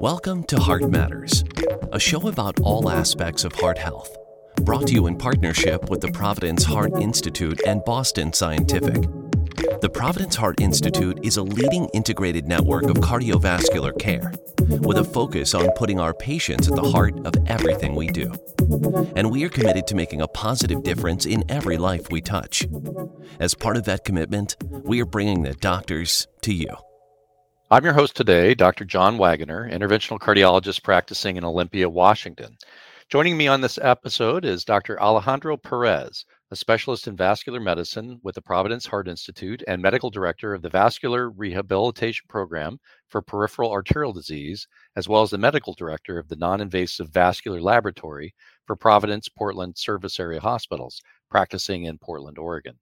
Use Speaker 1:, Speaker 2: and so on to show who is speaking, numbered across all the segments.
Speaker 1: Welcome to Heart Matters, a show about all aspects of heart health, brought to you in partnership with the Providence Heart Institute and Boston Scientific. The Providence Heart Institute is a leading integrated network of cardiovascular care with a focus on putting our patients at the heart of everything we do. And we are committed to making a positive difference in every life we touch. As part of that commitment, we are bringing the doctors to you.
Speaker 2: I'm your host today, Dr. John Waggoner, interventional cardiologist practicing in Olympia, Washington. Joining me on this episode is Dr. Alejandro Perez, a specialist in vascular medicine with the Providence Heart Institute and medical director of the Vascular Rehabilitation Program for Peripheral Arterial Disease, as well as the medical director of the Non Invasive Vascular Laboratory for Providence Portland Service Area Hospitals, practicing in Portland, Oregon.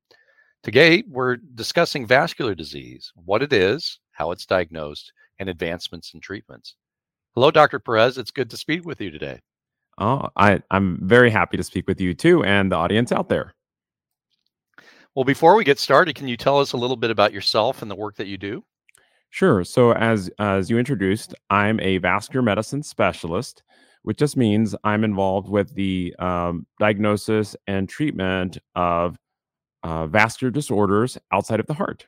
Speaker 2: Today, we're discussing vascular disease, what it is, how it's diagnosed, and advancements in treatments. Hello, Dr. Perez. It's good to speak with you today.
Speaker 3: Oh, I, I'm very happy to speak with you too and the audience out there.
Speaker 2: Well, before we get started, can you tell us a little bit about yourself and the work that you do?
Speaker 3: Sure. So, as as you introduced, I'm a vascular medicine specialist, which just means I'm involved with the um, diagnosis and treatment of uh, vascular disorders outside of the heart.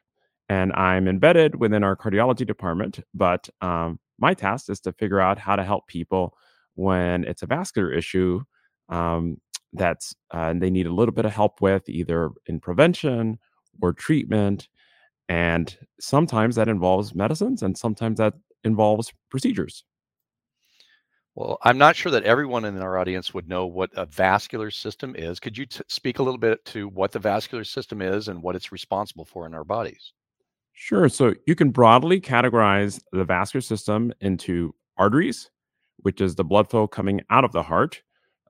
Speaker 3: And I'm embedded within our cardiology department, but um, my task is to figure out how to help people when it's a vascular issue um, that's uh, they need a little bit of help with either in prevention or treatment and sometimes that involves medicines and sometimes that involves procedures.
Speaker 2: Well i'm not sure that everyone in our audience would know what a vascular system is. Could you t- speak a little bit to what the vascular system is and what it's responsible for in our bodies?
Speaker 3: Sure so you can broadly categorize the vascular system into arteries which is the blood flow coming out of the heart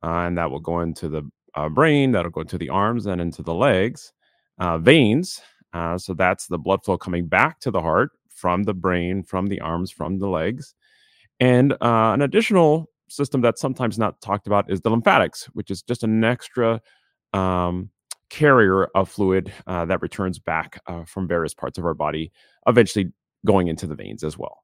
Speaker 3: uh, and that will go into the uh, brain, that'll go into the arms and into the legs. Uh, veins, uh, so that's the blood flow coming back to the heart from the brain, from the arms, from the legs. And uh, an additional system that's sometimes not talked about is the lymphatics, which is just an extra um, carrier of fluid uh, that returns back from various parts of our body, eventually going into the veins as well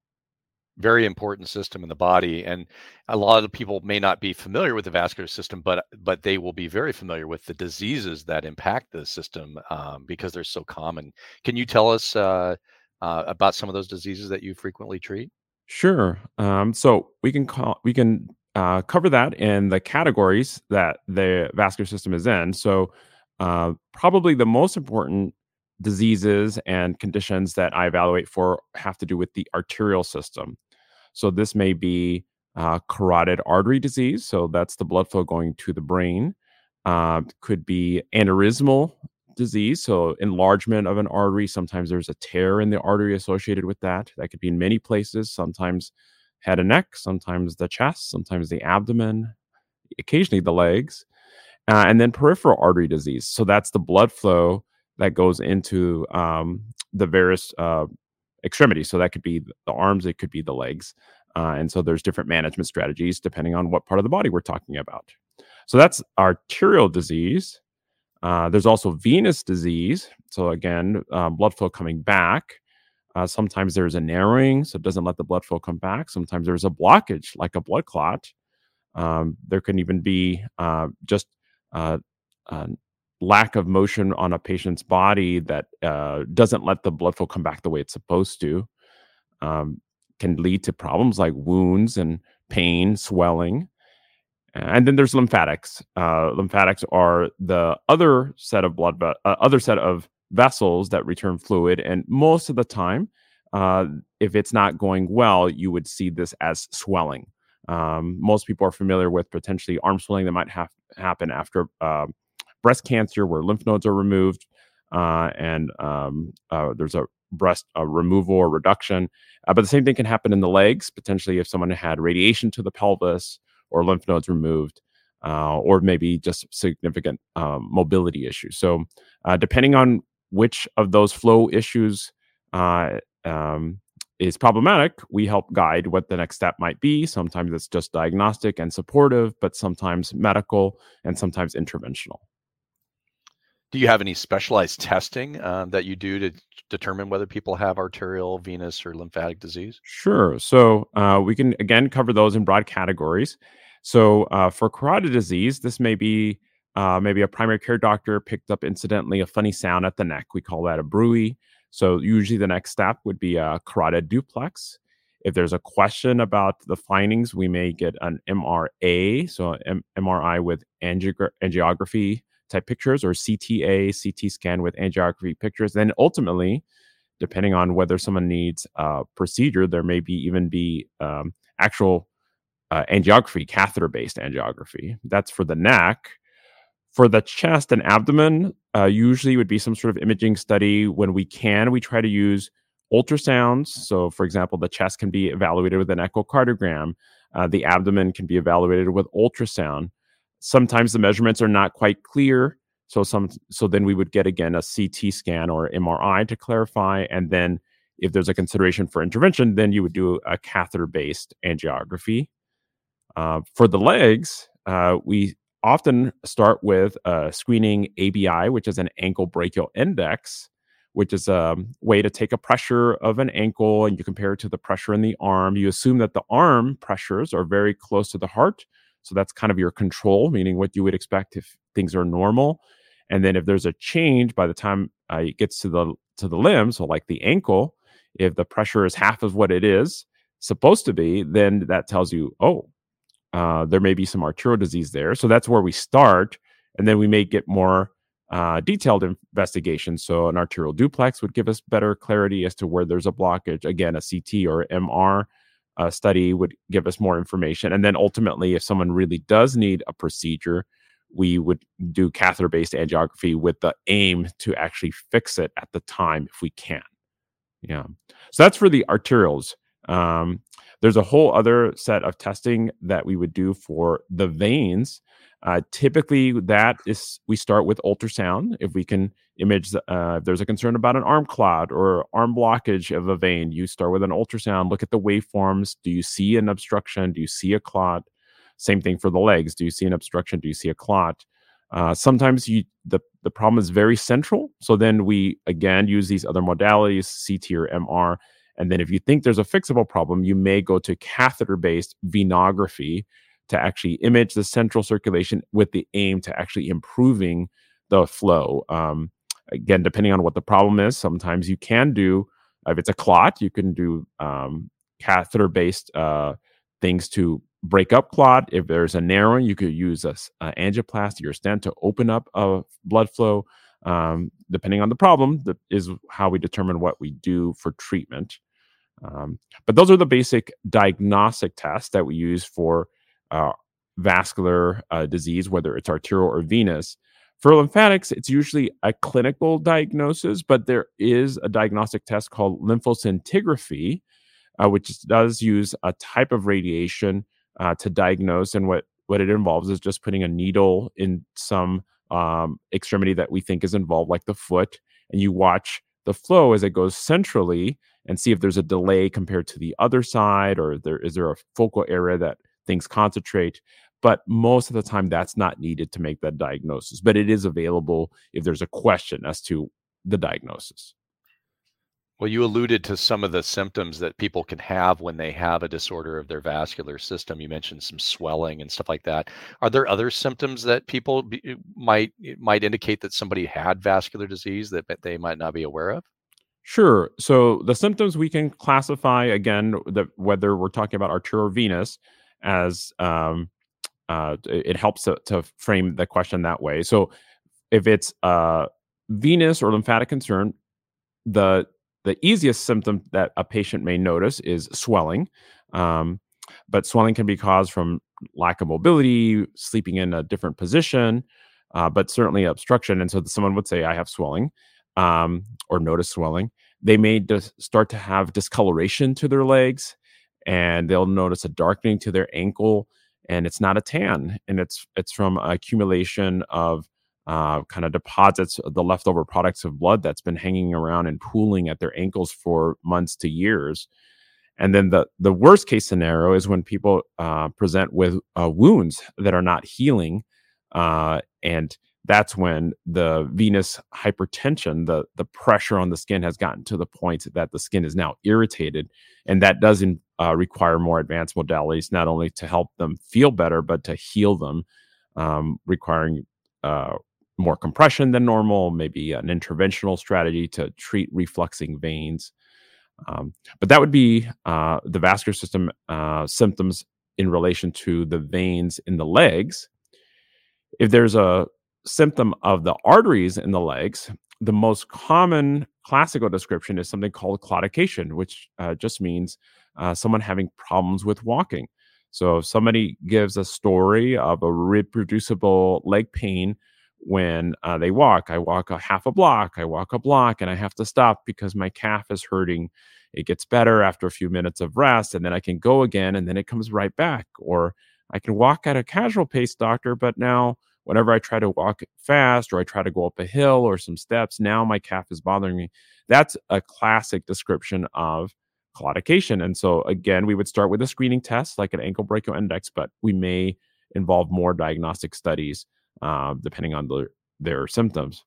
Speaker 2: very important system in the body and a lot of people may not be familiar with the vascular system but but they will be very familiar with the diseases that impact the system um, because they're so common. Can you tell us uh, uh, about some of those diseases that you frequently treat?
Speaker 3: Sure um, so we can call we can uh, cover that in the categories that the vascular system is in. So uh, probably the most important diseases and conditions that I evaluate for have to do with the arterial system. So this may be uh, carotid artery disease. So that's the blood flow going to the brain. Uh, could be aneurysmal disease. So enlargement of an artery. Sometimes there's a tear in the artery associated with that. That could be in many places. Sometimes head and neck. Sometimes the chest. Sometimes the abdomen. Occasionally the legs. Uh, and then peripheral artery disease. So that's the blood flow that goes into um, the various uh, extremities. So that could be the arms, it could be the legs. Uh, and so there's different management strategies depending on what part of the body we're talking about. So that's arterial disease. Uh, there's also venous disease. So again, um, blood flow coming back. Uh, sometimes there's a narrowing, so it doesn't let the blood flow come back. Sometimes there's a blockage, like a blood clot. Um, there can even be uh, just uh, lack of motion on a patient's body that uh, doesn't let the blood flow come back the way it's supposed to um, can lead to problems like wounds and pain, swelling. And then there's lymphatics. Uh, lymphatics are the other set of blood, uh, other set of vessels that return fluid. And most of the time, uh, if it's not going well, you would see this as swelling. Um, most people are familiar with potentially arm swelling that might have happen after um, breast cancer where lymph nodes are removed uh, and um, uh, there's a breast a removal or reduction. Uh, but the same thing can happen in the legs, potentially if someone had radiation to the pelvis or lymph nodes removed. Uh, or maybe just significant um, mobility issues. So, uh, depending on which of those flow issues uh, um, is problematic, we help guide what the next step might be. Sometimes it's just diagnostic and supportive, but sometimes medical and sometimes interventional.
Speaker 2: Do you have any specialized testing uh, that you do to determine whether people have arterial, venous, or lymphatic disease?
Speaker 3: Sure. So uh, we can again cover those in broad categories. So uh, for carotid disease, this may be uh, maybe a primary care doctor picked up incidentally a funny sound at the neck. We call that a bruit. So usually the next step would be a carotid duplex. If there's a question about the findings, we may get an MRA, so M- MRI with angiogra- angiography type pictures, or CTA, CT scan with angiography pictures. Then ultimately, depending on whether someone needs a procedure, there may be even be um, actual uh, angiography, catheter based angiography. That's for the neck. For the chest and abdomen, uh, usually would be some sort of imaging study. When we can, we try to use ultrasounds. So, for example, the chest can be evaluated with an echocardiogram. Uh, the abdomen can be evaluated with ultrasound. Sometimes the measurements are not quite clear. So some so then we would get again a CT scan or MRI to clarify, and then if there's a consideration for intervention, then you would do a catheter-based angiography. Uh, for the legs, uh, we often start with uh, screening ABI, which is an ankle brachial index, which is a way to take a pressure of an ankle and you compare it to the pressure in the arm. You assume that the arm pressures are very close to the heart. So that's kind of your control, meaning what you would expect if things are normal. And then if there's a change by the time uh, it gets to the to the limb, so like the ankle, if the pressure is half of what it is supposed to be, then that tells you, oh, uh, there may be some arterial disease there. So that's where we start, and then we may get more uh, detailed investigation. So an arterial duplex would give us better clarity as to where there's a blockage. Again, a CT or MR uh, study would give us more information. And then ultimately, if someone really does need a procedure, we would do catheter based angiography with the aim to actually fix it at the time if we can. Yeah. So that's for the arterials. Um, there's a whole other set of testing that we would do for the veins. Uh, typically, that is we start with ultrasound. If we can image, uh, if there's a concern about an arm clot or arm blockage of a vein, you start with an ultrasound. Look at the waveforms. Do you see an obstruction? Do you see a clot? Same thing for the legs. Do you see an obstruction? Do you see a clot? Uh, sometimes you the the problem is very central. So then we again use these other modalities, CT or MR. And then if you think there's a fixable problem, you may go to catheter based venography, to actually image the central circulation with the aim to actually improving the flow. Um, again, depending on what the problem is, sometimes you can do, if it's a clot, you can do um, catheter based uh, things to break up clot. If there's a narrowing, you could use a, a angioplasty or stent to open up a blood flow. Um, depending on the problem, that is how we determine what we do for treatment. Um, but those are the basic diagnostic tests that we use for uh, vascular uh, disease, whether it's arterial or venous. For lymphatics, it's usually a clinical diagnosis, but there is a diagnostic test called lymphoscintigraphy, uh, which does use a type of radiation uh, to diagnose. And what, what it involves is just putting a needle in some um, extremity that we think is involved, like the foot, and you watch the flow as it goes centrally and see if there's a delay compared to the other side, or there is there a focal area that things concentrate. But most of the time, that's not needed to make that diagnosis. But it is available if there's a question as to the diagnosis.
Speaker 2: Well, you alluded to some of the symptoms that people can have when they have a disorder of their vascular system. You mentioned some swelling and stuff like that. Are there other symptoms that people be, might might indicate that somebody had vascular disease that they might not be aware of?
Speaker 3: Sure. So the symptoms we can classify again, the, whether we're talking about arterial or venous, as um, uh, it helps to, to, frame the question that way. So if it's a venous or lymphatic concern, the the easiest symptom that a patient may notice is swelling. Um, but swelling can be caused from lack of mobility, sleeping in a different position, uh, but certainly obstruction. And so someone would say, I have swelling um, or notice swelling. They may dis- start to have discoloration to their legs and they'll notice a darkening to their ankle and it's not a tan and it's it's from accumulation of uh, kind of deposits the leftover products of blood that's been hanging around and pooling at their ankles for months to years and then the the worst case scenario is when people uh, present with uh, wounds that are not healing uh, and that's when the venous hypertension, the the pressure on the skin has gotten to the point that the skin is now irritated, and that doesn't uh, require more advanced modalities, not only to help them feel better, but to heal them, um, requiring uh, more compression than normal, maybe an interventional strategy to treat refluxing veins. Um, but that would be uh, the vascular system uh, symptoms in relation to the veins in the legs. If there's a symptom of the arteries in the legs, the most common classical description is something called claudication, which uh, just means uh, someone having problems with walking. So if somebody gives a story of a reproducible leg pain when uh, they walk, I walk a half a block, I walk a block, and I have to stop because my calf is hurting. It gets better after a few minutes of rest, and then I can go again, and then it comes right back. Or I can walk at a casual pace, doctor, but now whenever I try to walk fast or I try to go up a hill or some steps, now my calf is bothering me. That's a classic description of claudication. And so, again, we would start with a screening test like an ankle brachial index, but we may involve more diagnostic studies uh, depending on the, their symptoms.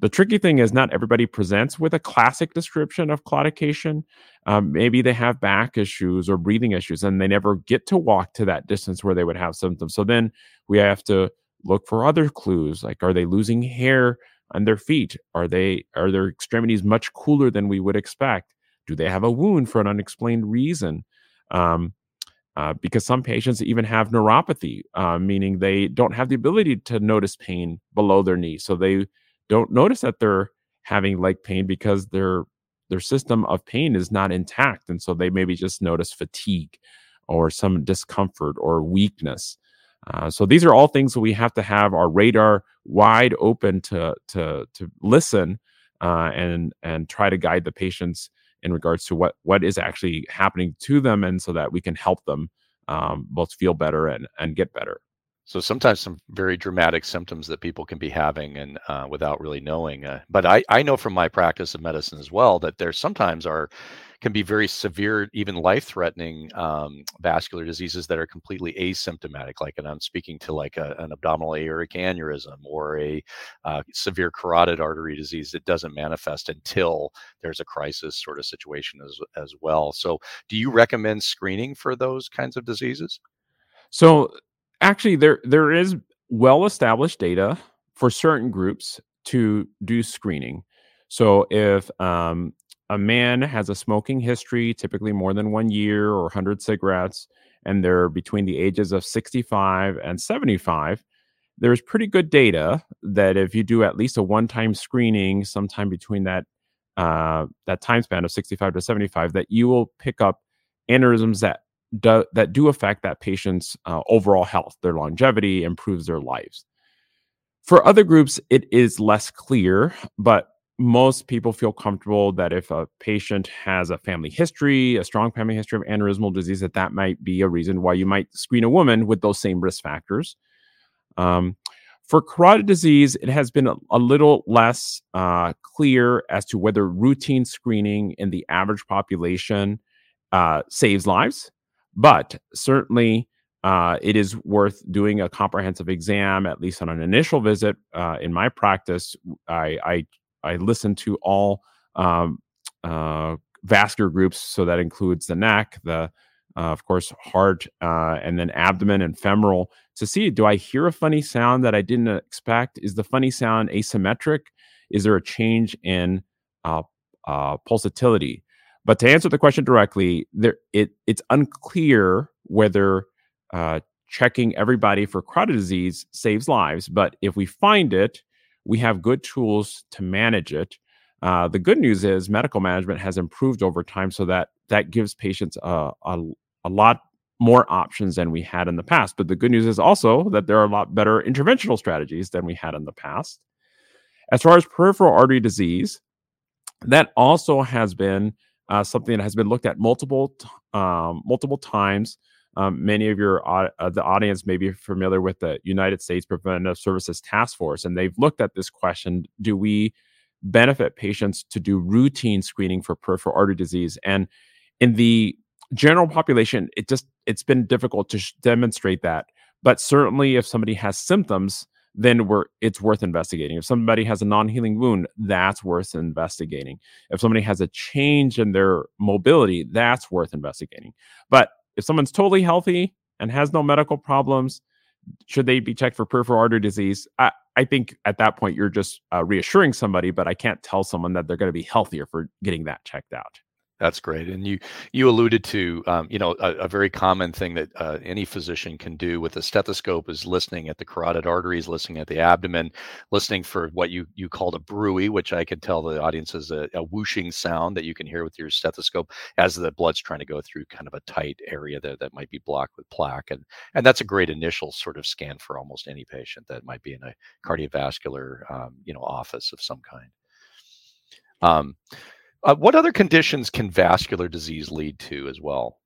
Speaker 3: The tricky thing is, not everybody presents with a classic description of claudication. Um, maybe they have back issues or breathing issues, and they never get to walk to that distance where they would have symptoms. So then we have to look for other clues like are they losing hair on their feet? Are they are their extremities much cooler than we would expect? Do they have a wound for an unexplained reason? Um, uh, because some patients even have neuropathy uh, meaning they don't have the ability to notice pain below their knee. So they don't notice that they're having leg pain because their their system of pain is not intact. And so they maybe just notice fatigue or some discomfort or weakness uh, so these are all things that we have to have our radar wide open to to to listen uh, and and try to guide the patients in regards to what what is actually happening to them, and so that we can help them um, both feel better and and get better.
Speaker 2: So sometimes some very dramatic symptoms that people can be having and uh, without really knowing. Uh, but I, I know from my practice of medicine as well that there sometimes are can be very severe, even life-threatening um, vascular diseases that are completely asymptomatic. Like, and I'm speaking to like a, an abdominal aortic aneurysm or a uh, severe carotid artery disease that doesn't manifest until there's a crisis sort of situation as as well. So, do you recommend screening for those kinds of diseases?
Speaker 3: So actually there there is well established data for certain groups to do screening. So if um, a man has a smoking history, typically more than one year or 100 cigarettes, and they're between the ages of 65 and 75, there's pretty good data that if you do at least a one-time screening sometime between that uh, that time span of 65 to 75, that you will pick up aneurysms that do, that do affect that patient's uh, overall health, their longevity, improves their lives. For other groups, it is less clear, but most people feel comfortable that if a patient has a family history, a strong family history of aneurysmal disease, that that might be a reason why you might screen a woman with those same risk factors. Um, for carotid disease, it has been a, a little less uh, clear as to whether routine screening in the average population uh, saves lives. But certainly, uh, it is worth doing a comprehensive exam, at least on an initial visit. Uh, in my practice, I I, I listen to all um, uh, vascular groups, so that includes the neck, the uh, of course heart, uh, and then abdomen and femoral to see do I hear a funny sound that I didn't expect? Is the funny sound asymmetric? Is there a change in uh, pulsatility? But to answer the question directly, there it it's unclear whether uh, checking everybody for carotid disease saves lives. But if we find it, we have good tools to manage it. Uh, the good news is medical management has improved over time, so that that gives patients a, a, a lot more options than we had in the past. But the good news is also that there are a lot better interventional strategies than we had in the past. As far as peripheral artery disease, that also has been uh, something that has been looked at multiple um, multiple times. Um, many of your uh, the audience may be familiar with the United States Preventive Services Task Force, and they've looked at this question: Do we benefit patients to do routine screening for peripheral artery disease? And in the general population, it just it's been difficult to sh- demonstrate that. But certainly, if somebody has symptoms, then we're it's worth investigating. If somebody has a non-healing wound, that's worth investigating. If somebody has a change in their mobility, that's worth investigating. But if someone's totally healthy and has no medical problems, should they be checked for peripheral artery disease? I, I think at that point you're just uh, reassuring somebody, but I can't tell someone that they're going to be healthier for getting that checked out.
Speaker 2: That's great. And you you alluded to um, you know a, a, very common thing that uh, any physician can do with a stethoscope is listening at the carotid arteries, listening at the abdomen, listening for what you you called a bruit, which I can tell the audience is a, a, whooshing sound that you can hear with your stethoscope as the blood's trying to go through kind of a tight area that that might be blocked with plaque, and and that's a great initial sort of scan for almost any patient that might be in a cardiovascular um, you know office of some kind. Um, uh, what other conditions can vascular disease lead to as well?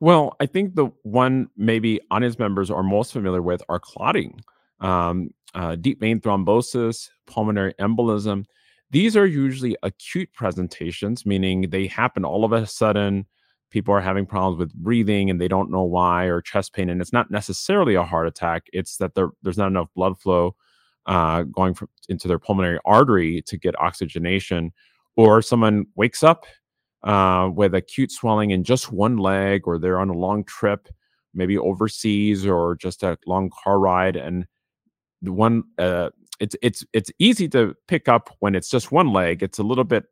Speaker 3: Well, I think the one maybe audience members are most familiar with are clotting, um, uh, deep vein thrombosis, pulmonary embolism. These are usually acute presentations, meaning they happen all of a sudden. People are having problems with breathing and they don't know why, or chest pain. And it's not necessarily a heart attack, it's that there's not enough blood flow uh, going from, into their pulmonary artery to get oxygenation or someone wakes up uh, with acute swelling in just one leg, or they're on a long trip, maybe overseas, or just a long car ride, and the one uh, it's it's it's easy to pick up when it's just one leg. It's a little bit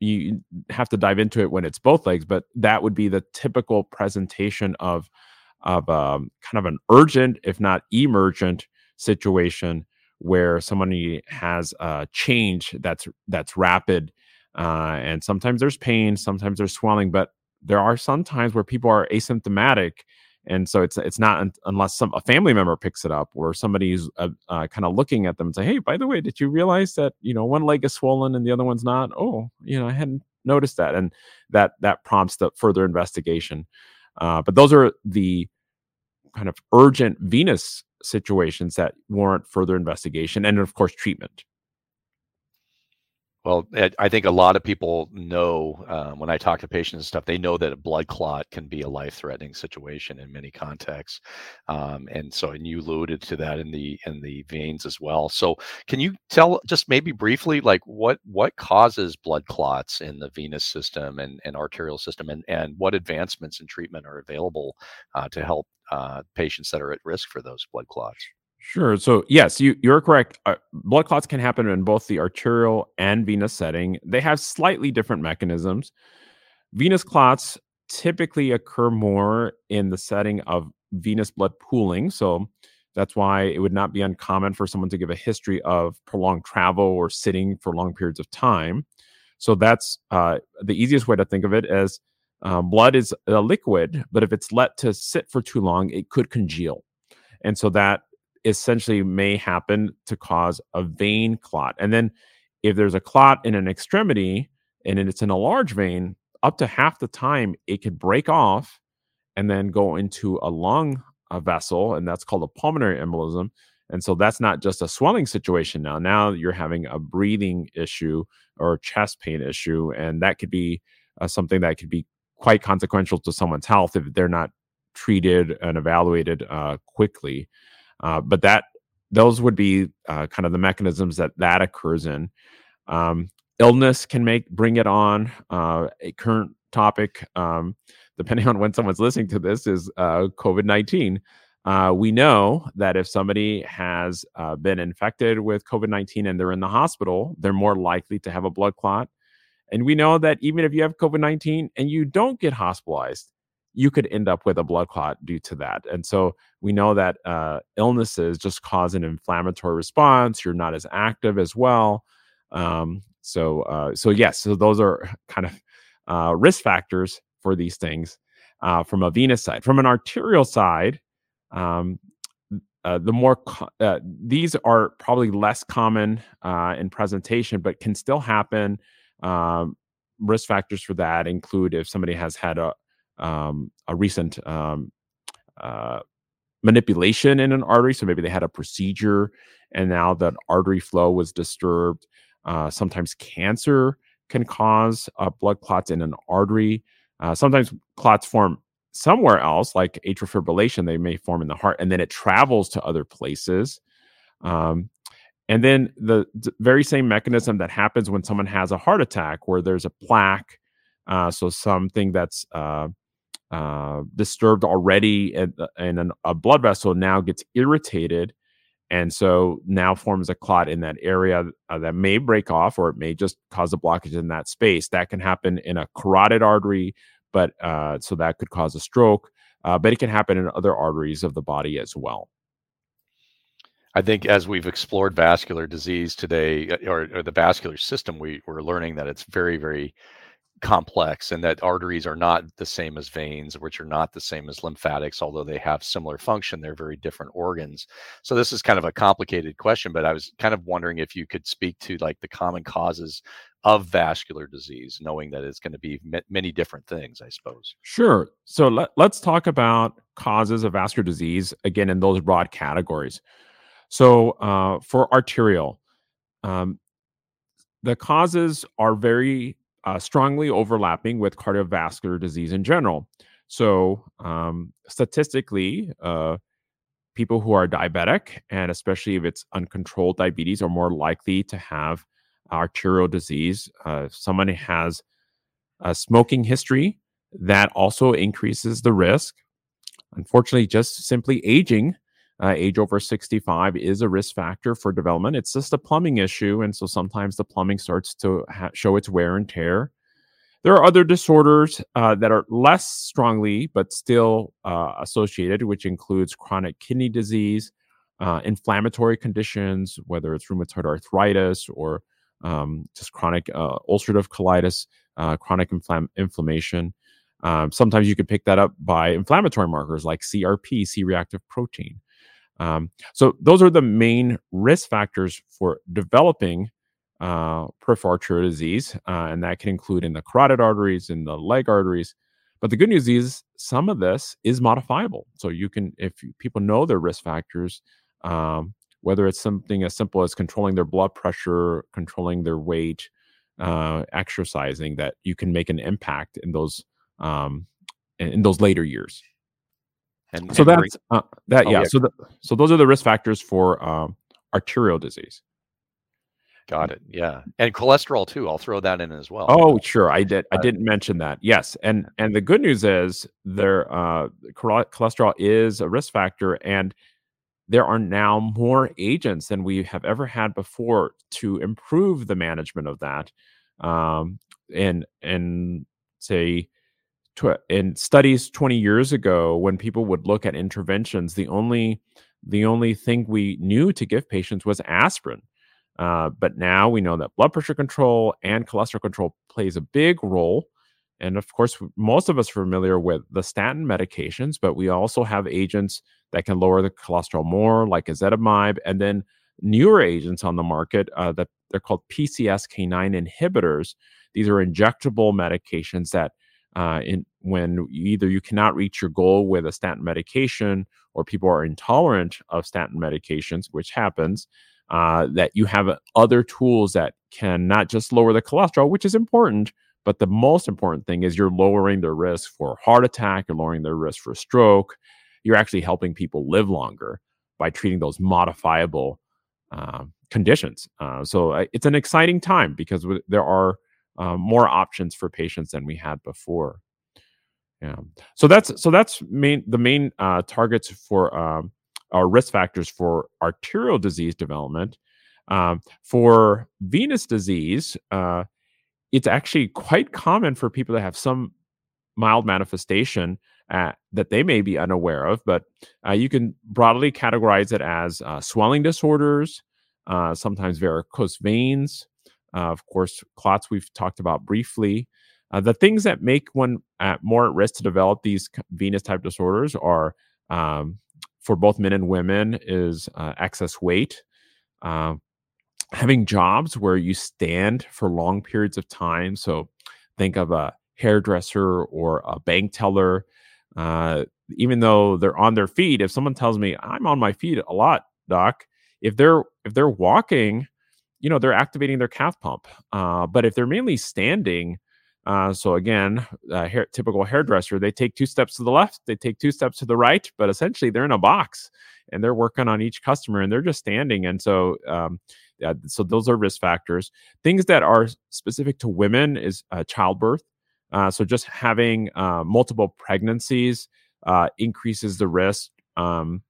Speaker 3: you have to dive into it when it's both legs, but that would be the typical presentation of of um, kind of an urgent, if not emergent, situation where somebody has a change that's that's rapid uh, and sometimes there's pain, sometimes there's swelling, but there are some times where people are asymptomatic. And so it's it's not un- unless some a family member picks it up or somebody's uh, uh, kind of looking at them and say, "Hey, by the way, did you realize that you know one leg is swollen and the other one's not?" Oh, you know, I hadn't noticed that, and that that prompts the further investigation. Uh, but those are the kind of urgent venous situations that warrant further investigation and of course treatment.
Speaker 2: Well, I think a lot of people know um, when I talk to patients and stuff, they know that a blood clot can be a life-threatening situation in many contexts, um, and so and you alluded to that in the in the veins as well. So, can you tell just maybe briefly, like what what causes blood clots in the venous system and, and arterial system, and and what advancements in treatment are available uh, to help uh, patients that are at risk for those blood clots?
Speaker 3: Sure. So yes, you you're correct. Uh, blood clots can happen in both the arterial and venous setting. They have slightly different mechanisms. Venous clots typically occur more in the setting of venous blood pooling. So that's why it would not be uncommon for someone to give a history of prolonged travel or sitting for long periods of time. So that's uh, the easiest way to think of it as uh, blood is a liquid, but if it's let to sit for too long, it could congeal. And so that essentially may happen to cause a vein clot. And then if there's a clot in an extremity and it's in a large vein, up to half the time it could break off and then go into a lung a vessel, and that's called a pulmonary embolism. And so that's not just a swelling situation now. Now you're having a breathing issue or chest pain issue, and that could be uh, something that could be quite consequential to someone's health if they're not treated and evaluated uh, quickly. Uh, but that those would be uh, kind of the mechanisms that that occurs in. Um, illness can make bring it on. Uh, a current topic, um, depending on when someone's listening to this, is uh, COVID nineteen. Uh, we know that if somebody has uh, been infected with COVID 19 and they're in the hospital, they're more likely to have a blood clot. And we know that even if you have COVID 19 and you don't get hospitalized, you could end up with a blood clot due to that. And so we know that uh, illnesses just cause an inflammatory response. You're not as active as well. Um, so, uh, so yes, so those are kind of uh, risk factors for these things uh, from a venous side. From an arterial side, um, uh, the more co- uh, these are probably less common in presentation, but can still happen. Um, risk factors for that include if somebody has had a um, a recent um, uh, manipulation in an artery. So maybe they had a procedure and now that artery flow was disturbed. Uh, sometimes cancer can cause uh, blood clots in an artery. Uh, sometimes clots form somewhere else, like atrial fibrillation, they may form in the heart and then it travels to other places. Um, and then the, very same mechanism that happens when someone has a heart attack, where there's a plaque, uh, so something that's uh, uh, disturbed already in, in an, a blood vessel now gets irritated and so now forms a clot in that area uh, that may break off or it may just cause a blockage in that space. That can happen in a carotid artery but uh, so that could cause a stroke uh, but it can happen in other arteries of the body as well.
Speaker 2: I think as we've explored vascular disease today, uh, or, or the vascular system, we, we're learning that it's very, very complex and that arteries are not the same as veins which are not the same as lymphatics although they have similar function they're very different organs. So this is kind of a complicated question but i was kind of wondering if you could speak to like the common causes of vascular disease knowing that it's going to be m- many different things i suppose.
Speaker 3: Sure. So let, let's talk about causes of vascular disease again in those broad categories. So uh, for arterial um, the causes are very uh, strongly overlapping with cardiovascular disease in general. So, um, statistically, uh, people who are diabetic, and especially if it's uncontrolled diabetes, are more likely to have arterial disease. Uh, someone has a smoking history that also increases the risk. Unfortunately, just simply aging, uh, age over 65 is a risk factor for development. It's just a plumbing issue. And so sometimes the plumbing starts to ha- show its wear and tear. There are other disorders uh, that are less strongly but still uh, associated, which includes chronic kidney disease, uh, inflammatory conditions, whether it's rheumatoid arthritis or um, just chronic uh, ulcerative colitis, uh, chronic infl- inflammation. Um, sometimes you can pick that up by inflammatory markers like CRP, C reactive protein. Um, so those are the main risk factors for developing uh, peripheral arterial disease, uh, and that can include in the carotid arteries, in the leg arteries. But the good news is some of this is modifiable. So you can, if people know their risk factors, um, whether it's something as simple as controlling their blood pressure, controlling their weight, uh, exercising, that you can make an impact in those um, in those later years. And, so and that's uh, that. Oh, yeah, yeah. So the, so those are the risk factors for um, arterial disease.
Speaker 2: Got it. Yeah, and cholesterol too. I'll throw that in as well.
Speaker 3: Oh, sure. I did. I didn't mention that. Yes, and and the good news is there uh, cholesterol is a risk factor, and there are now more agents than we have ever had before to improve the management of that. Um, and and say tw- in studies 20 years ago when people would look at interventions the only the only thing we knew to give patients was aspirin uh, but now we know that blood pressure control and cholesterol control plays a big role. And of course, most of us are familiar with the statin medications, but we also have agents that can lower the cholesterol more, like ezetimibe, and then newer agents on the market uh, that they're called PCSK9 inhibitors. These are injectable medications that, uh, in when either you cannot reach your goal with a statin medication, or people are intolerant of statin medications, which happens, uh, that you have other tools that can not just lower the cholesterol, which is important, but the most important thing is you're lowering their risk for heart attack, you're lowering their risk for stroke. You're actually helping people live longer by treating those modifiable uh, conditions. Uh, so uh, it's an exciting time because there are uh, more options for patients than we had before. Yeah. So that's so that's main the main uh, targets for um, or risk factors for arterial disease development. Um, for venous disease, uh, it's actually quite common for people to have some mild manifestation uh, that they may be unaware of, but uh, you can broadly categorize it as uh, swelling disorders, uh, sometimes varicose veins, uh, of course, clots we've talked about briefly. the things that make one at more at risk to develop these venous type disorders are um, for both men and women is uh, excess weight. Uh, having jobs where you stand for long periods of time. So think of a hairdresser or a bank teller. Uh, even though they're on their feet, if someone tells me I'm on my feet a lot, doc, if they're if they're walking, you know they're activating their calf pump. Uh, but if they're mainly standing, Uh, so again, a hair, typical hairdresser, they take two steps to the left, they take two steps to the right, but essentially they're in a box and they're working on each customer and they're just standing. And so, um, yeah, so those are risk factors. Things that are specific to women is uh, childbirth. Uh, so just having uh, multiple pregnancies uh, increases the risk um,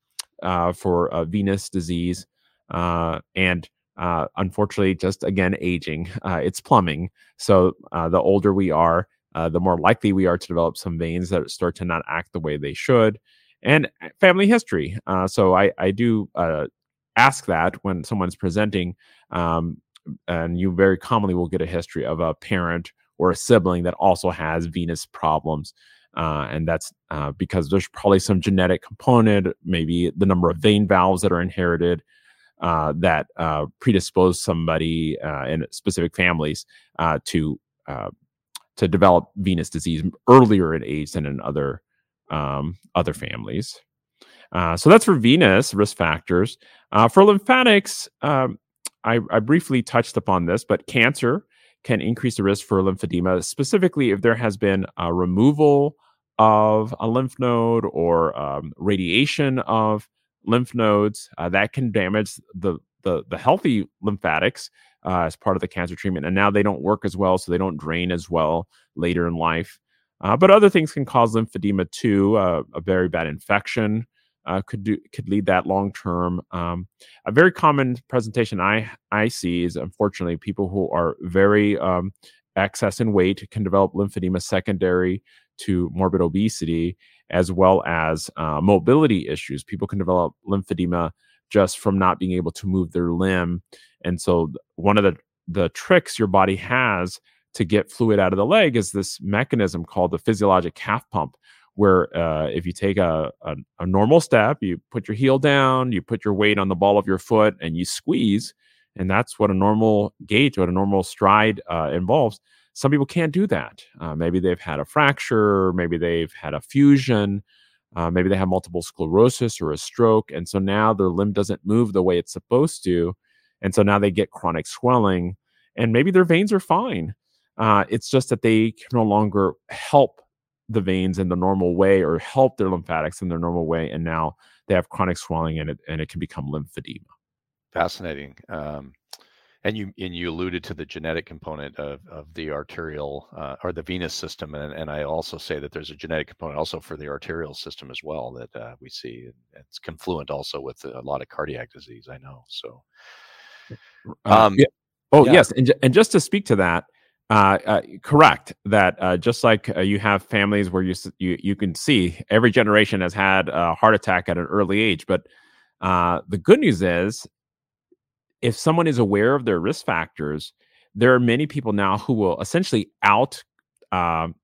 Speaker 3: uh, for uh, venous disease and unfortunately, just again aging. it's plumbing. So the older we are, the more likely we are to develop some veins that start to not act the way they should and family history. Uh, so I, I do uh, ask that when someone's presenting, um, and you very commonly will get a history of a parent or a sibling that also has venous problems. Uh, and that's uh, because there's probably some genetic component, maybe the number of vein valves that are inherited uh, that uh, predispose somebody in specific families to to develop venous disease earlier in age than in other um, other families. Uh, so that's for venous risk factors. Uh, for lymphatics, um, I, I, briefly touched upon this, but cancer can increase the risk for lymphedema, specifically if there has been a removal of a lymph node or um, radiation of lymph nodes. Uh, that can damage the, the, the healthy lymphatics uh, as part of the cancer treatment. And now they don't work as well, so they don't drain as well later in life. Uh, but other things can cause lymphedema too. Uh, a very bad infection uh, could do could lead that long term. Um, a very common presentation I I see is unfortunately people who are very um, excess in weight can develop lymphedema secondary to morbid obesity, as well as uh, mobility issues. People can develop lymphedema just from not being able to move their limb, and so one of the the tricks your body has to get fluid out of the leg is this mechanism called the physiologic calf pump where uh, if you take a, a, a, normal step you put your heel down you put your weight on the ball of your foot and you squeeze and that's what a normal gait what a normal stride uh, involves some people can't do that uh, maybe they've had a fracture maybe they've had a fusion uh, maybe they have multiple sclerosis or a stroke and so now their limb doesn't move the way it's supposed to and so now they get chronic swelling and maybe their veins are fine uh, it's just that they can no longer help the veins in the normal way or help their lymphatics in their normal way. And now they have chronic swelling and it, and it can become lymphedema.
Speaker 2: Fascinating. Um, and you and you alluded to the genetic component of, of the arterial uh, or the venous system, and, and I also say that there's a genetic component also for the arterial system as well that uh, we see. It's confluent also with a lot of cardiac disease. I know. So,
Speaker 3: um, yeah. oh yeah. yes, and and just to speak to that, uh, uh, correct that uh, just like uh, you have families where you, you you can see every generation has had a heart attack at an early age, but uh, the good news is if someone is aware of their risk factors, there are many people now who will essentially out um,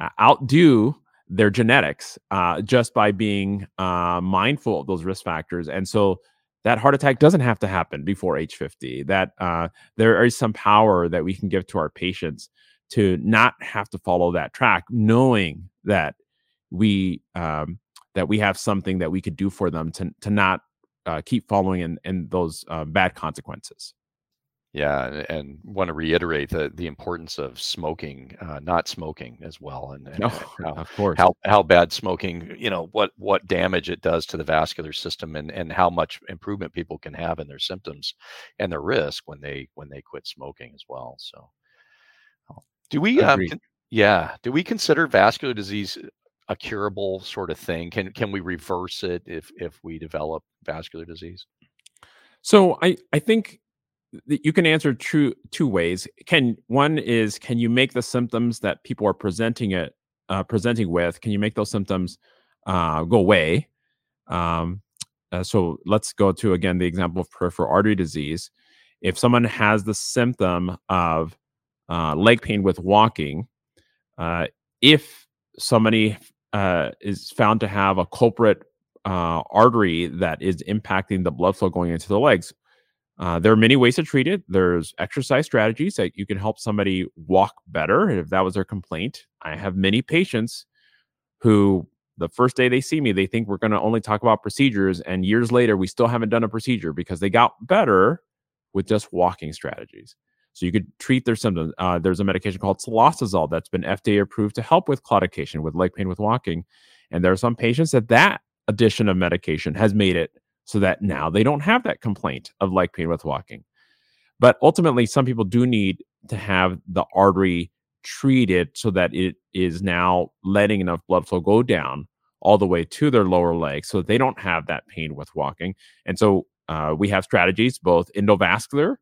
Speaker 3: uh, outdo their genetics just by being mindful of those risk factors, and so that heart attack doesn't have to happen before age 50 that uh, there is some power that we can give to our patients to not have to follow that track knowing that we um, that we have something that we could do for them to, to not uh, keep following in, in those uh, bad consequences
Speaker 2: yeah, and, and, want to reiterate the the importance of smoking, uh, not smoking as well, and, and
Speaker 3: how, of course
Speaker 2: how how bad smoking, you know, what what damage it does to the vascular system, and and how much improvement people can have in their symptoms and their risk when they when they quit smoking as well. So, do we? Um, yeah, do we consider vascular disease a curable sort of thing? Can can we reverse it if if we develop vascular disease?
Speaker 3: So I I think that you can answer two two ways. Can one is can you make the symptoms that people are presenting it uh, presenting with? Can you make those symptoms uh, go away? Um, uh, so let's go to again the example of peripheral artery disease. If someone has the symptom of uh, leg pain with walking, uh, if somebody uh, is found to have a culprit uh, artery that is impacting the blood flow going into the legs, uh, there are many ways to treat it. There's exercise strategies that you can help somebody walk better if that was their complaint. I have many patients who the first day they see me, they think we're going to only talk about procedures. And years later, we still haven't done a procedure because they got better with just walking strategies. So you could treat their symptoms. Uh, there's a medication called cilostazol that's been FDA approved to help with claudication, with leg pain with walking. And there are some patients that that addition of medication has made it so that now they don't have that complaint of leg pain with walking. But ultimately, some people do need to have the artery treated so that it is now letting enough blood flow go down all the way to their lower leg so they don't have that pain with walking. And so uh, we have strategies, both endovascular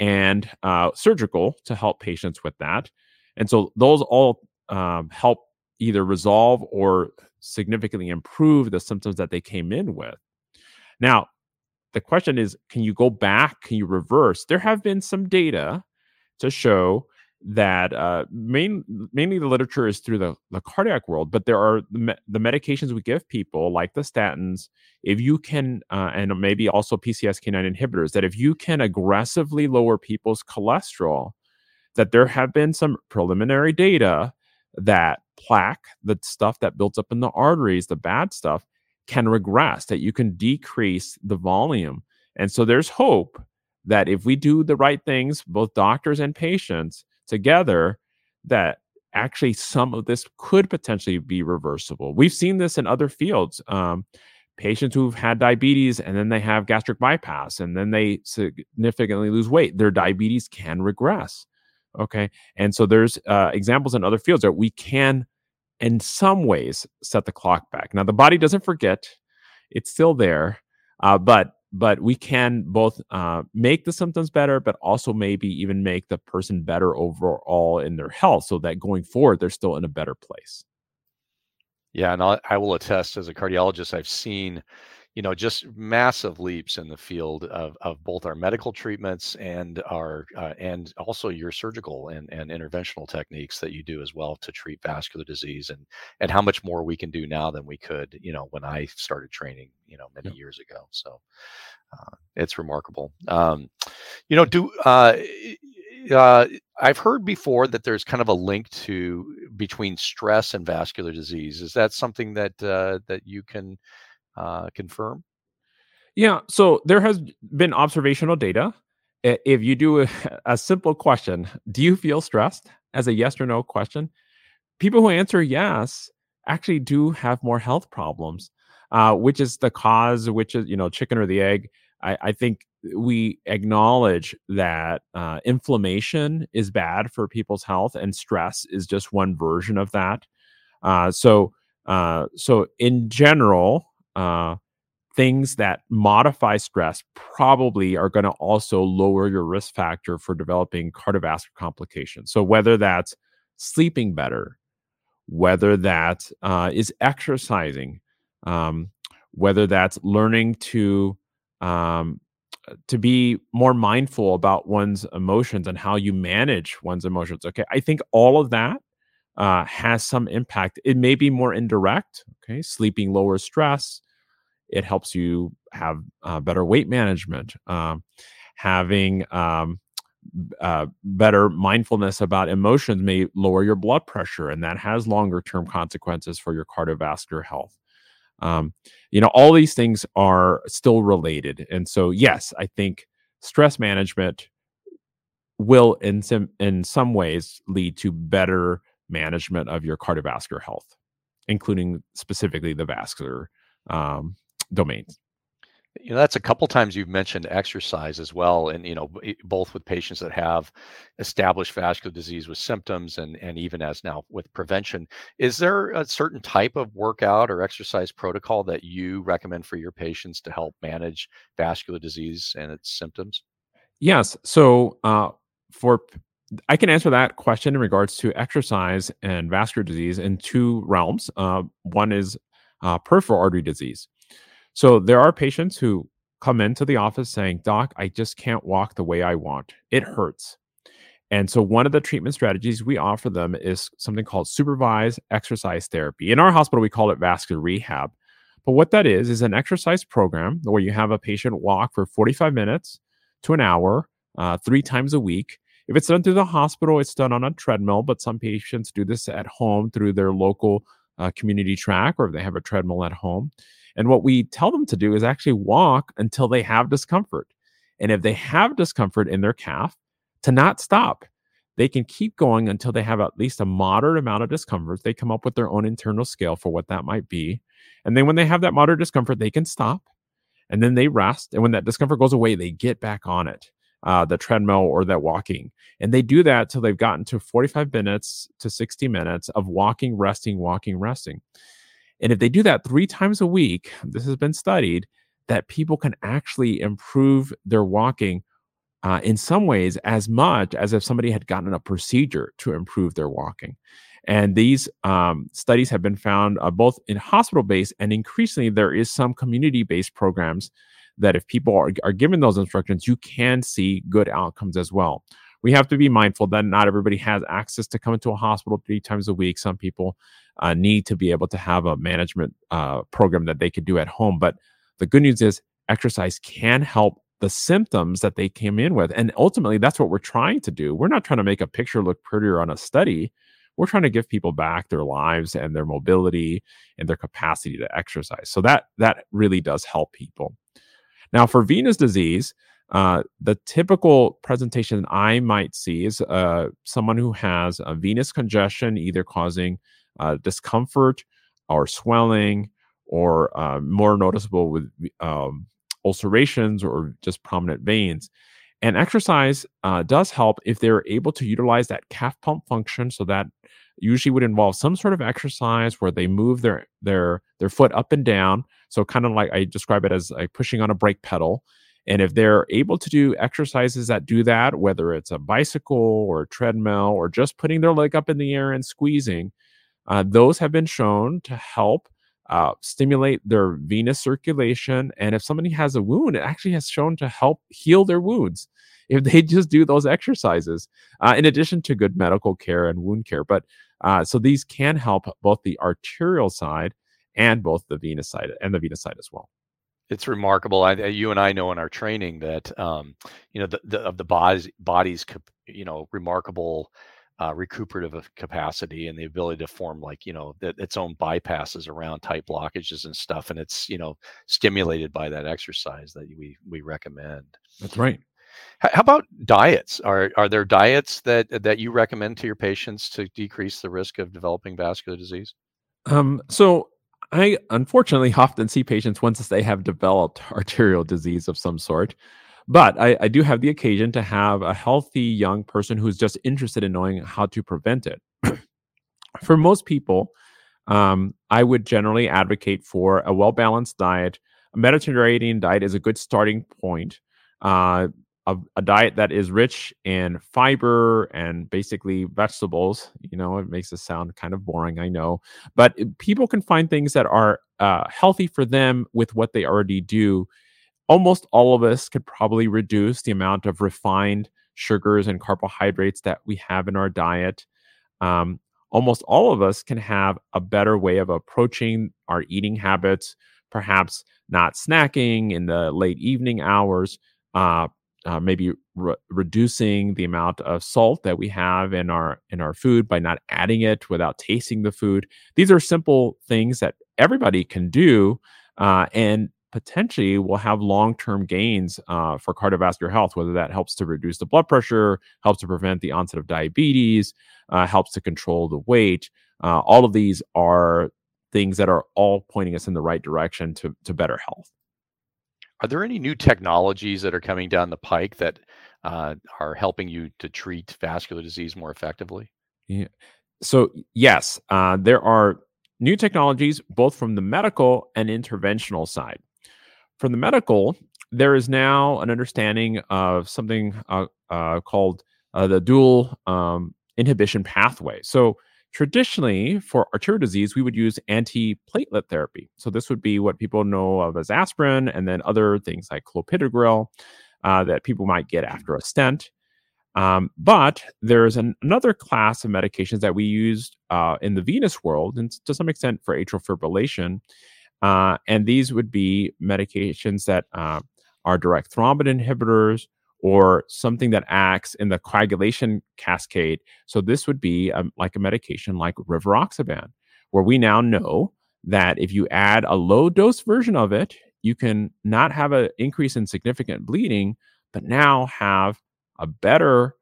Speaker 3: and uh, surgical, to help patients with that. And so those all um, help either resolve or significantly improve the symptoms that they came in with. Now, the question is can you go back? Can you reverse? There have been some data to show that uh, main, mainly the literature is through the, the cardiac world, but there are the, me- the medications we give people, like the statins, if you can, uh, and maybe also PCSK9 inhibitors, that if you can aggressively lower people's cholesterol, that there have been some preliminary data that plaque, the stuff that builds up in the arteries, the bad stuff, can regress, that you can decrease the volume. And so there's hope that if we do the right things, both doctors and patients, together that actually some of this could potentially be reversible. We've seen this in other fields. Um, patients who've had diabetes and then they have gastric bypass and then they significantly lose weight, their diabetes can regress. Okay. And so there's uh, examples in other fields that we can, in some ways, set the clock back. Now, the body doesn't forget, it's still there. Uh, but but we can both uh, make the symptoms better, but also maybe even make the person better overall in their health so that going forward, they're still in a better place.
Speaker 2: Yeah, and I'll, I will attest as a cardiologist, I've seen, you know, just massive leaps in the field of, of both our medical treatments and our uh, and also your surgical and, and interventional techniques that you do as well to treat vascular disease and and how much more we can do now than we could, you know, when I started training, you know, many yeah. years ago. So uh, it's remarkable. Um, you know, do uh, uh, I've heard before that there's kind of a link to between stress and vascular disease. Is that something that uh, that you can uh, confirm?
Speaker 3: Yeah. So there has been observational data. If you do a, a simple question, do you feel stressed? As a yes or no question, people who answer yes actually do have more health problems, uh, which is the cause, which is you know chicken or the egg. I, I think we acknowledge that uh, inflammation is bad for people's health, and stress is just one version of that. Uh, so, uh, so in general, uh, things that modify stress probably are going to also lower your risk factor for developing cardiovascular complications. So, whether that's sleeping better, whether that uh, is exercising, um, whether that's learning to um, to be more mindful about one's emotions and how you manage one's emotions. Okay, I think all of that uh, has some impact. It may be more indirect. Okay, sleeping lowers stress. It helps you have uh, better weight management. Um, having um, uh, better mindfulness about emotions may lower your blood pressure, and that has longer term consequences for your cardiovascular health. Um, you know, all these things are still related. And so, yes, I think stress management will in some in some ways lead to better management of your cardiovascular health, including specifically the vascular um, domains
Speaker 2: you know that's a couple times you've mentioned exercise as well and you know both with patients that have established vascular disease with symptoms and and even as now with prevention is there a certain type of workout or exercise protocol that you recommend for your patients to help manage vascular disease and its symptoms
Speaker 3: yes so uh, for I can answer that question in regards to exercise and vascular disease in two realms. Uh, one is uh, peripheral artery disease. So there are patients who come into the office saying, Doc, I just can't walk the way I want. It hurts. And so one of the treatment strategies we offer them is something called supervised exercise therapy. In our hospital, we call it vascular rehab. But what that is, is an exercise program where you have a patient walk for 45 minutes to an hour, uh, three times a week. If it's done through the hospital, it's done on a treadmill, but some patients do this at home through their local uh, community track or if they have a treadmill at home. And what we tell them to do is actually walk until they have discomfort. And if they have discomfort in their calf, to not stop. They can keep going until they have at least a moderate amount of discomfort. They come up with their own internal scale for what that might be. And then when they have that moderate discomfort, they can stop and then they rest. And when that discomfort goes away, they get back on it, uh, the treadmill or that walking. And they do that till they've gotten to 45 minutes to 60 minutes of walking, resting, walking, resting. And if they do that three times a week, this has been studied that people can actually improve their walking uh, in some ways as much as if somebody had gotten a procedure to improve their walking. And these um, studies have been found uh, both in hospital based and increasingly there is some community based programs that if people are, are given those instructions, you can see good outcomes as well. We have to be mindful that not everybody has access to come into a hospital three times a week. Some people uh, need to be able to have a management uh, program that they could do at home. But the good news is exercise can help the symptoms that they came in with. And ultimately, that's what we're trying to do. We're not trying to make a picture look prettier on a study. We're trying to give people back their lives and their mobility and their capacity to exercise. So that that really does help people. Now, for venous disease, uh, the typical presentation I might see is uh, someone who has a venous congestion, either causing uh, discomfort or swelling, or uh, more noticeable with um, ulcerations or just prominent veins. And exercise uh, does help if they're able to utilize that calf pump function. So that usually would involve some sort of exercise where they move their their their foot up and down. So kind of like I describe it as like pushing on a brake pedal. And if they're able to do exercises that do that, whether it's a bicycle or a treadmill or just putting their leg up in the air and squeezing, uh, those have been shown to help uh, stimulate their venous circulation. And if somebody has a wound, it actually has shown to help heal their wounds if they just do those exercises, uh, in addition to good medical care and wound care. But uh, so these can help both the arterial side and both the venous side and the venous side as well.
Speaker 2: It's remarkable. I, you and I know in our training that um, you know the, the of the body's body's you know remarkable uh, recuperative capacity and the ability to form like you know the, its own bypasses around tight blockages and stuff and it's you know stimulated by that exercise that we we recommend.
Speaker 3: That's right.
Speaker 2: How about diets? Are are there diets that that you recommend to your patients to decrease the risk of developing vascular disease?
Speaker 3: Um so I unfortunately often see patients once they have developed arterial disease of some sort but I, I do have the occasion to have a healthy young person who's just interested in knowing how to prevent it. for most people, um, I would generally advocate for a well balanced diet. A Mediterranean diet is a good starting point. Uh, a, a, diet that is rich in fiber and basically vegetables. You know, it makes it sound kind of boring, I know, but people can find things that are uh, healthy for them with what they already do almost all of us could probably reduce the amount of refined sugars and carbohydrates that we have in our diet. Um, almost all of us can have a better way of approaching our eating habits, perhaps not snacking in the late evening hours, uh, uh, maybe re- reducing the amount of salt that we have in our in our food by not adding it without tasting the food. These are simple things that everybody can do, uh, and potentially will have long term gains uh, for cardiovascular health, whether that helps to reduce the blood pressure, helps to prevent the onset of diabetes, uh, helps to control the weight. Uh, all of these are things that are all pointing us in the right direction to, to better health.
Speaker 2: Are there any new technologies that are coming down the pike that uh, are helping you to treat vascular disease more effectively?
Speaker 3: Yeah. So, yes, uh, there are new technologies both from the medical and interventional side. For the medical, there is now an understanding of something uh, uh, called uh, the dual um, inhibition pathway. So, traditionally, for arterial disease, we would use antiplatelet therapy. So, this would be what people know of as aspirin and then other things like clopidogrel uh, that people might get after a stent. Um, but there's an, another class of medications that we use uh, in the venous world, and to some extent for atrial fibrillation, uh, and these would be medications that uh, are direct thrombin inhibitors or something that acts in the coagulation cascade. So this would be um, like a medication like rivaroxaban, where we now know that if you add a low dose version of it, you can not have an increase in significant bleeding, but now have a better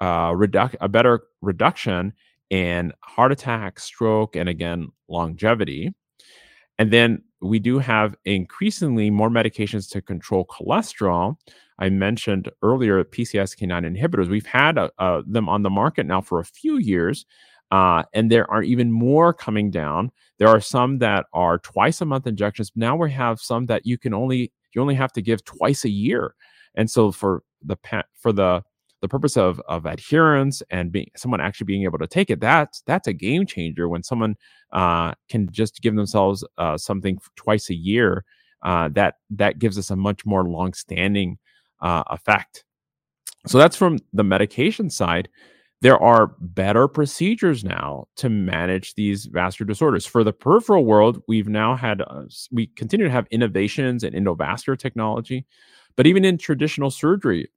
Speaker 3: uh, reduc- a better reduction in heart attack, stroke, and again, longevity. And then we do have increasingly more medications to control cholesterol. I mentioned earlier PCSK9 inhibitors. We've had uh, uh, them on the market now for a few years, uh, and there are even more coming down. There are some that are twice a month injections. Now we have some that you can only you only have to give twice a year. And so for the for the the purpose of of adherence and being someone actually being able to take it, that's that's a game changer when someone uh, can just give themselves uh, something twice a year. Uh, that that gives us a much more long-standing uh, effect. So that's from the medication side. There are better procedures now to manage these vascular disorders. For the peripheral world, we've now had uh, we continue to have innovations in endovascular technology, but even in traditional surgery,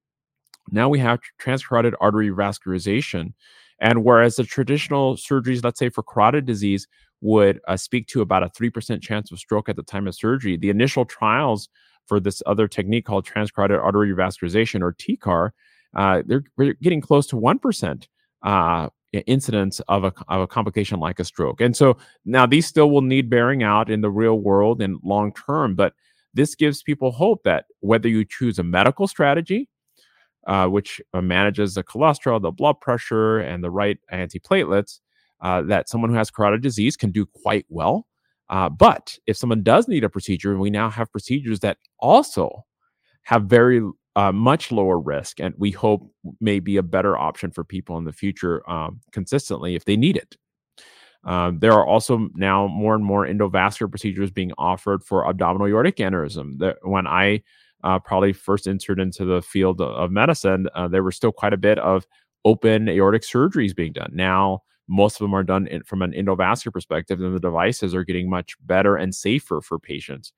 Speaker 3: now we have transcarotid artery vascularization. And whereas the traditional surgeries, let's say for carotid disease, would uh, speak to about a 3% chance of stroke at the time of surgery, the initial trials for this other technique called transcarotid artery vascularization or TCAR, uh, they're, they're, getting close to 1% uh, incidence of a, of a complication like a stroke. And so now these still will need bearing out in the real world and long term, but this gives people hope that whether you choose a medical strategy uh, which uh, manages the cholesterol, the blood pressure, and the right antiplatelets, uh, that someone who has carotid disease can do quite well. Uh, but if someone does need a procedure, we now have procedures that also have very uh, much lower risk, and we hope may be a better option for people in the future um, consistently if they need it. Um, there are also now more and more endovascular procedures being offered for abdominal aortic aneurysm. That when I uh, probably first entered into the field of medicine, uh, there were still quite a bit of open aortic surgeries being done. Now, most of them are done in, from an endovascular perspective, and the devices are getting much better and safer for patients.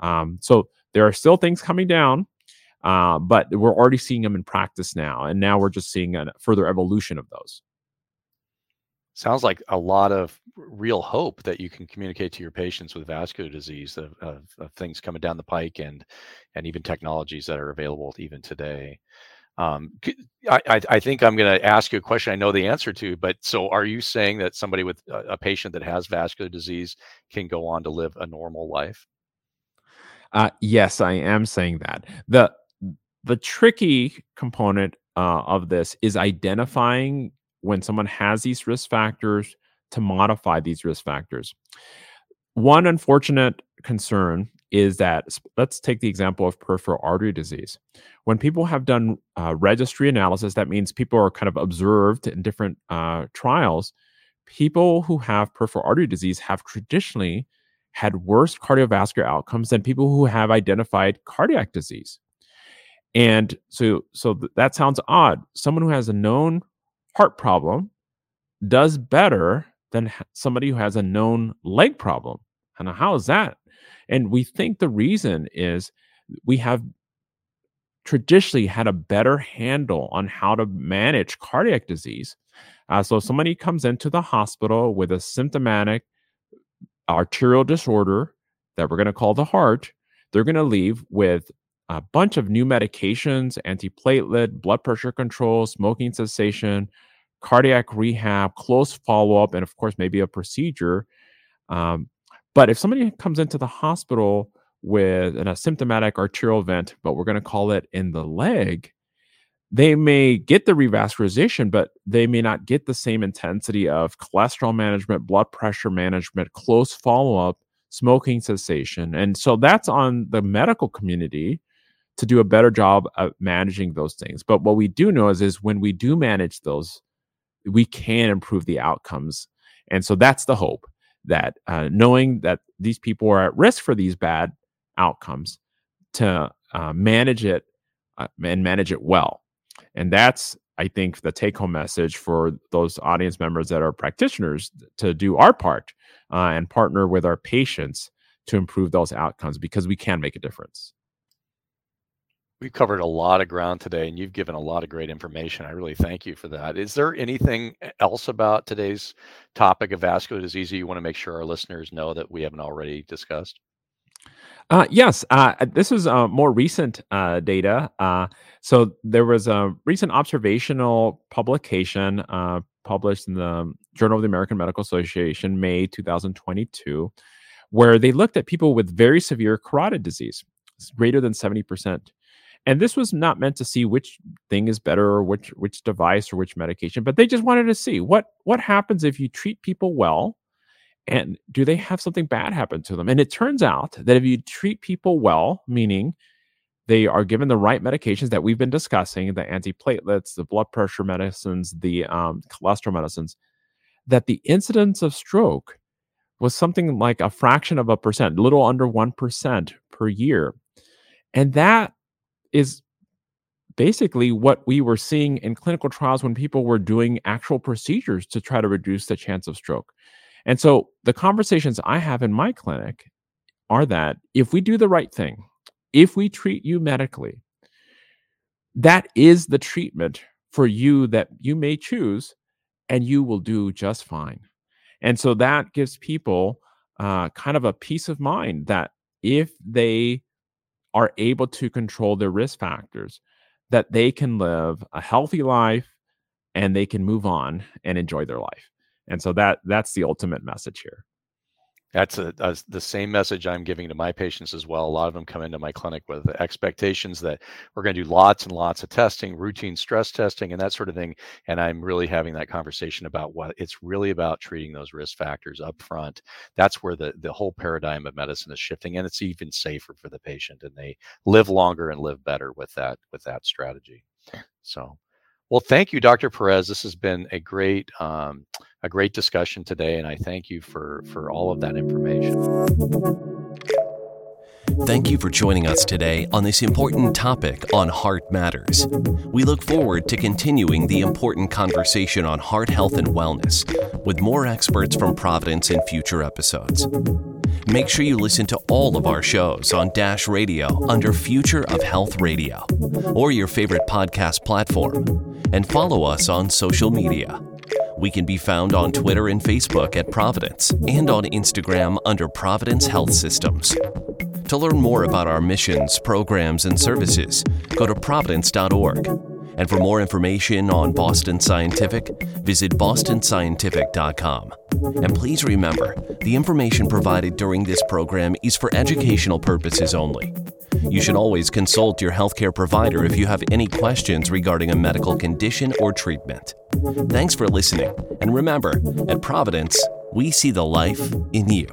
Speaker 3: Um, so there are still things coming down, uh, but we're already seeing them in practice now, and now we're just seeing a further evolution of those.
Speaker 2: Sounds like a lot of real hope that you can communicate to your patients with vascular disease of, of, of things coming down the pike and and even technologies that are available even today. Um, I, I think I'm going to ask you a question I know the answer to, but so are you saying that somebody with a, a patient that has vascular disease can go on to live a normal life?
Speaker 3: Uh, yes, I am saying that. the The tricky component uh, of this is identifying when someone has these risk factors to modify these risk factors. One unfortunate concern is that let's take the example of peripheral artery disease. When people have done uh, registry analysis, that means people are kind of observed in different uh, trials. People who have peripheral artery disease have traditionally had worse cardiovascular outcomes than people who have identified cardiac disease. And so, so that sounds odd. Someone who has a known heart problem does better than somebody who has a known leg problem. And how is that? And we think the reason is we have traditionally had a better handle on how to manage cardiac disease. Uh, so, if somebody comes into the hospital with a symptomatic arterial disorder that we're going to call the heart, they're going to leave with a bunch of new medications, antiplatelet, blood pressure control, smoking cessation, cardiac rehab, close follow up, and of course, maybe a procedure. Um, but if somebody comes into the hospital with an asymptomatic arterial event, but we're going to call it in the leg, they may get the revascularization, but they may not get the same intensity of cholesterol management, blood pressure management, close follow up, smoking cessation. And so that's on the medical community to do a better job of managing those things. But what we do know is, is when we do manage those, we can improve the outcomes. And so that's the hope that uh, knowing that these people are at risk for these bad outcomes to uh, manage it uh, and manage it well. And that's, I think, the take home message for those audience members that are practitioners to do our part uh, and partner with our patients to improve those outcomes because we can make a difference.
Speaker 2: We covered a lot of ground today, and you've given a lot of great information. I really thank you for that. Is there anything else about today's topic of vascular disease you want to make sure our listeners know that we haven't already discussed?
Speaker 3: Uh, yes, uh, this is uh, more recent uh, data. Uh, so there was a recent observational publication uh, published in the Journal of the American Medical Association, May 2022, where they looked at people with very severe carotid disease, greater than 70%. And this was not meant to see which thing is better or which which device or which medication, but they just wanted to see what what happens if you treat people well and do they have something bad happen to them? And it turns out that if you treat people well, meaning they are given the right medications that we've been discussing, the antiplatelets, the blood pressure medicines, the um, cholesterol medicines, that the incidence of stroke was something like a fraction of a percent, little under 1% per year. And that is basically what we were seeing in clinical trials when people were doing actual procedures to try to reduce the chance of stroke. And so the conversations I have in my clinic are that if we do the right thing, if we treat you medically, that is the treatment for you that you may choose, and you will do just fine. And so that gives people uh, kind of a peace of mind that if they are able to control their risk factors, that they can live a healthy life and they can move on and enjoy their life. And so that that's the ultimate message here.
Speaker 2: That's a, a, the same message I'm giving to my patients as well. A lot of them come into my clinic with expectations that we're going to do lots and lots of testing, routine stress testing, and that sort of thing. And I'm really having that conversation about what it's really about treating those risk factors up front. That's where the, the whole paradigm of medicine is shifting, and it's even safer for the patient, and they live longer and live better with that with that strategy. So well, thank you, Dr. Perez. This has been a great um, a great discussion today, and I thank you for for all of that information.
Speaker 1: Thank you for joining us today on this important topic on Heart Matters. We look forward to continuing the important conversation on heart health and wellness with more experts from Providence in future episodes. Make sure you listen to all of our shows on Dash Radio under Future of Health Radio or your favorite podcast platform and follow us on social media. We can be found on Twitter and Facebook at Providence and on Instagram under Providence Health Systems. To learn more about our missions, programs, and services, go to providence.org. And for more information on Boston Scientific, visit bostonscientific.com. And please remember, the information provided during this program is for educational purposes only. You should always consult your healthcare provider if you have any questions regarding a medical condition or treatment. Thanks for listening, and remember, at Providence, we see the life in you.